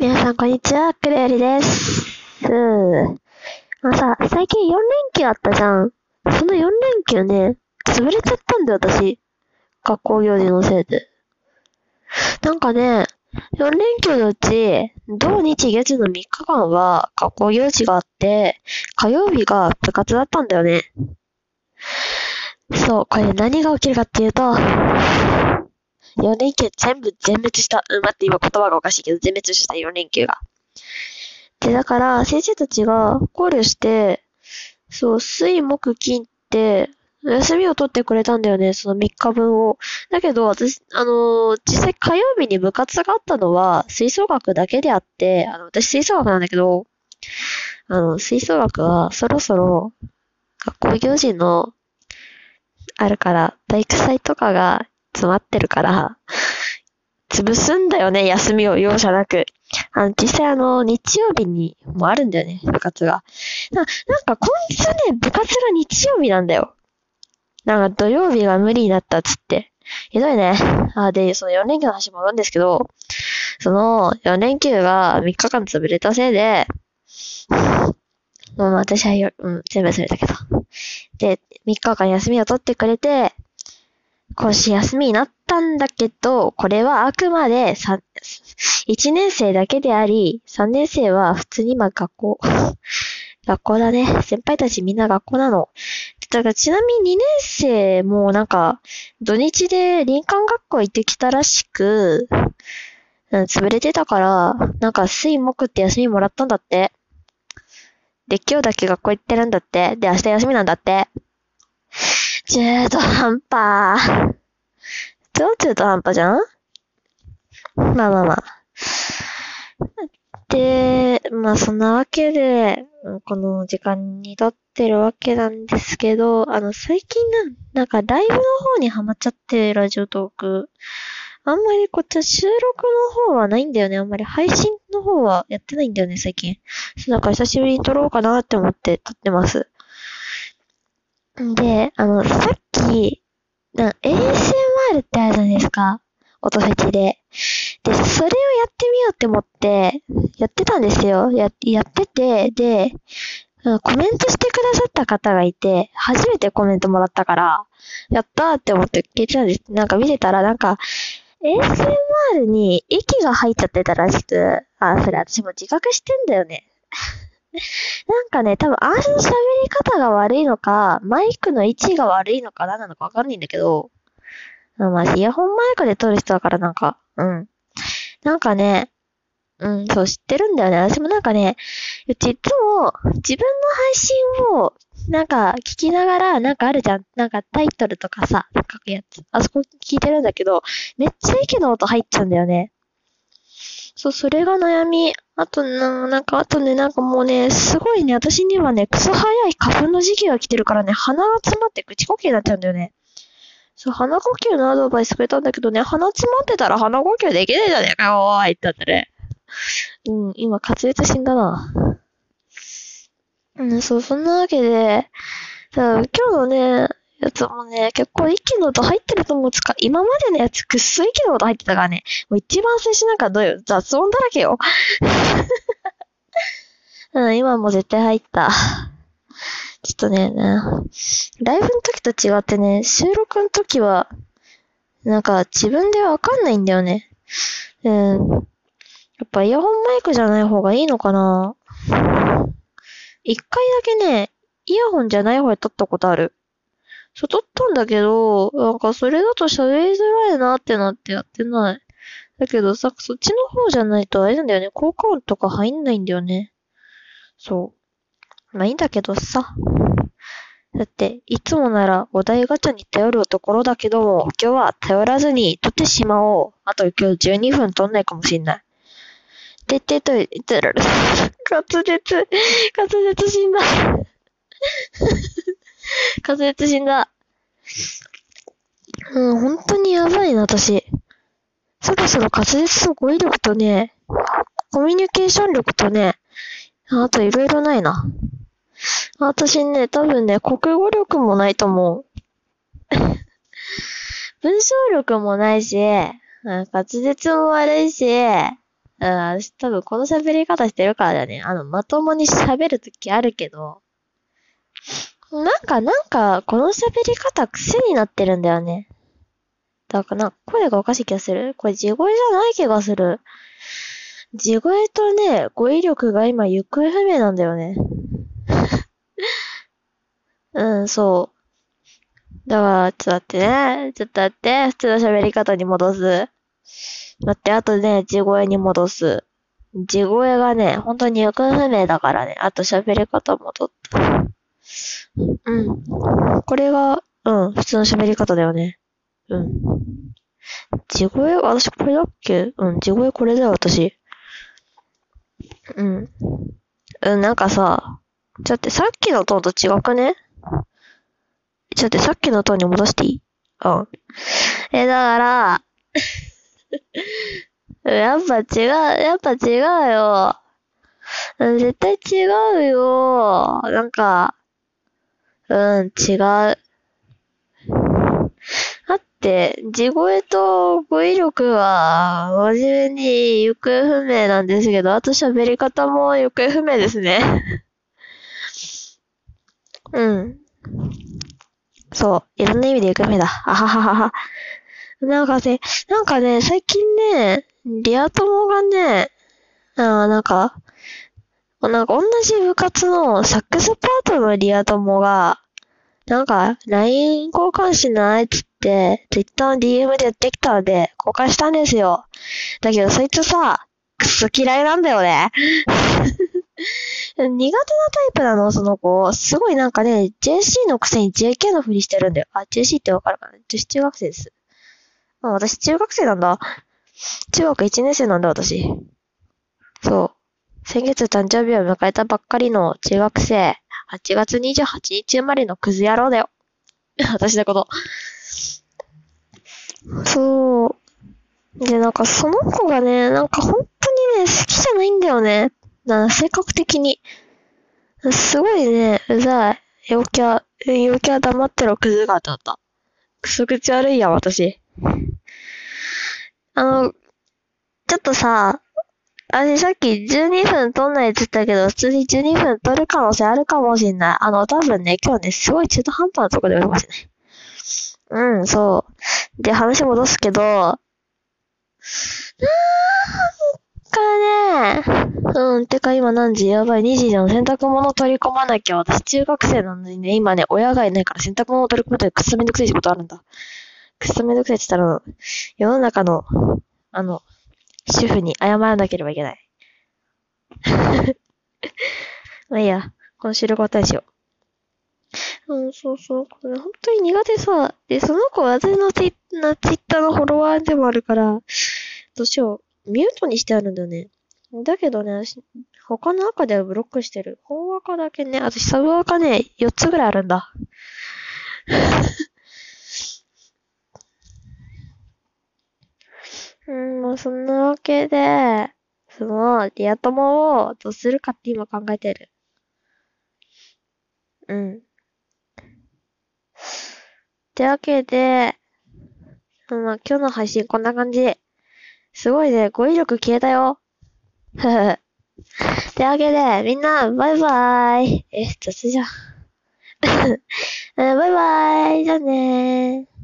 皆さん、こんにちは。くるよりです。あのさ、最近4連休あったじゃん。その4連休ね、潰れちゃったんだよ、私。学校行事のせいで。なんかね、4連休のうち、土日月の3日間は学校行事があって、火曜日が部活だったんだよね。そう、これ何が起きるかっていうと、4連休全部全滅した。うん、待って、今言葉がおかしいけど、全滅した4連休が。で、だから、先生たちが考慮して、そう、水、木、金って、休みを取ってくれたんだよね、その3日分を。だけど、私、あのー実際火曜日に部活があったのは、吹奏楽だけであって、あの、私吹奏楽なんだけど、あの、吹奏楽はそろそろ、学校行事の、あるから、体育祭とかが詰まってるから、潰すんだよね、休みを容赦なく。あの、実際あの、日曜日にもあるんだよね、部活が。な、なんか今月ね、部活が日曜日なんだよ。なんか土曜日が無理になったっつって。ひどいね。あ、で、その4連休の話戻るんですけど、その4連休が3日間潰れたせいで、もう私はよ、うん、全部忘れたけど。で、3日間休みを取ってくれて、今週休みになったんだけど、これはあくまでさ、1年生だけであり、3年生は普通に今学校、学校だね。先輩たちみんな学校なの。だからちなみに2年生もなんか、土日で林間学校行ってきたらしく、うん、潰れてたから、なんか水木って休みもらったんだって。で、今日だけ学校行ってるんだって。で、明日休みなんだって。中途半端。超中途半端じゃん？まあまあまあ。で、まあそんなわけで、この時間に撮ってるわけなんですけど、あの最近な、なんかライブの方にハマっちゃって、ラジオトーク。あんまりこっちは収録の方はないんだよね。あんまり配信の方はやってないんだよね、最近。そうだから久しぶりに撮ろうかなって思って撮ってます。で、あの、さっき、な ASMR ってあるじゃないですか。音フェチで。で、それをやってみようって思って、やってたんですよ。や、やってて、で、コメントしてくださった方がいて、初めてコメントもらったから、やったーって思って聞いたんです。なんか見てたら、なんか、ASMR に息が入っちゃってたらしく、あ、それ私も自覚してんだよね。なんかね、多分、あの喋り方が悪いのか、マイクの位置が悪いのか何なのかわかんないんだけど、あまあ、イヤホンマイクで撮る人だからなんか、うん。なんかね、うん、そう、知ってるんだよね。私もなんかね、うちいつも自分の配信を、なんか聞きながら、なんかあるじゃん。なんかタイトルとかさ、書くやつ。あそこ聞いてるんだけど、めっちゃ息の音入っちゃうんだよね。そう、それが悩み。あとな、なんか、あとね、なんかもうね、すごいね、私にはね、クソ早い花粉の時期が来てるからね、鼻が詰まって口呼吸になっちゃうんだよね。そう、鼻呼吸のアドバイスくれたんだけどね、鼻詰まってたら鼻呼吸できねえじゃねえかよ、おーいって言ったんだね。うん、今滑舌死んだな。うん、そう、そんなわけで、さ今日のね、やつもね、結構息の音入ってると思うつか、今までのやつくっそ息の音入ってたからね、もう一番最初なんかどうよ、雑音だらけよ。うん、今も絶対入った。ちょっとね、ライブの時と違ってね、収録の時は、なんか自分でわかんないんだよね。うん。やっぱイヤホンマイクじゃない方がいいのかな一回だけね、イヤホンじゃない方で撮ったことある。そう、撮ったんだけど、なんかそれだと喋りづらいなってなってやってない。だけどさ、そっちの方じゃないとあれなんだよね、効果音とか入んないんだよね。そう。まあいいんだけどさ。だって、いつもならお題ガチャに頼るところだけども、今日は頼らずに撮ってしまおう。あと今日12分撮んないかもしんない。てってと、いってらる。滑舌、滑舌死んだ。滑舌死んだ。うん、本当にやばいな、私。そろそろ滑舌と語彙力とね、コミュニケーション力とね、あといろいろないな。私ね、多分ね、国語力もないと思う。文章力もないし、滑舌も悪いし、うん、多分この喋り方してるからだね。あの、まともに喋るときあるけど、なんか、なんか、この喋り方癖になってるんだよね。だからな、声がおかしい気がするこれ地声じゃない気がする。地声とね、語彙力が今行方不明なんだよね。うん、そう。だから、ちょっと待ってね。ちょっと待って。普通の喋り方に戻す。待って、あとね、地声に戻す。地声がね、本当に行方不明だからね。あと喋り方戻った。うん。これが、うん、普通の喋り方だよね。うん。地声、私これだっけ？うん、地声これだよ、私。うん。うん、なんかさ、ちょっとさっきのトーンと違くね？ちょっとさっきのトーンに戻していい？うん。え、だから やっぱ違う、やっぱ違うよ。絶対違うよ。なんか、うん、違う。だって、地声と語彙力は、真面目に行方不明なんですけど、あと喋り方も行方不明ですね。うん。そう。いろんな意味で行方不明だ。あはははは。なんかね、なんかね、最近ね、リア友がね、あなんか、なんか同じ部活のサックスパートのリア友が、なんか、LINE 交換しないっつって、Twitter の DM でやってきたので、交換したんですよ。だけど、そいつさ、くそ嫌いなんだよね。苦手なタイプなの、その子。すごいなんかね、JC のくせに JK のふりしてるんだよ。あ、JC ってわかるかな？女子中学生です。あ、私中学生なんだ。中学1年生なんだ、私。そう。先月誕生日を迎えたばっかりの中学生。8月28日生まれのクズ野郎だよ。私のこと。そう。で、なんかその子がね、なんか本当にね、好きじゃないんだよね。な性格的に。すごいね、うざい。陽キャ、陽キャ黙ってろクズが当たった。クソ口悪いや、私。あの、ちょっとさ、私さっき12分撮んないって言ったけど、普通に12分撮る可能性あるかもしんない。あの、多分ね、今日ね、すごい中途半端なとこでおりますね。うん、そう。で、話戻すけど、なんかね、うん、てか今何時？やばい、2時じゃん。洗濯物取り込まなきゃ。私中学生なのにね、今ね、親がいないから洗濯物取り込むとくっそめんどくさい仕事あるんだ。くっそめんどくさいって言ったら、世の中の、あの、主婦に謝らなければいけない。まあいいや、今週の答えしよう。うん、そうそう。これ本当に苦手さ。で、その子は私のツイッターのフォロワーでもあるから、どうしよう。ミュートにしてあるんだよね。だけどね、他の赤ではブロックしてる。本赤だけね、私サブ赤ね、4つぐらいあるんだ。そんなわけで、その、リア友をどうするかって今考えてる。うん。ってわけで、まあ、今日の配信こんな感じ。すごいね、語彙力消えたよ。ふふ。ってわけで、みんな、バイバーイ。え、雑じゃん。バイバーイ。じゃあねー。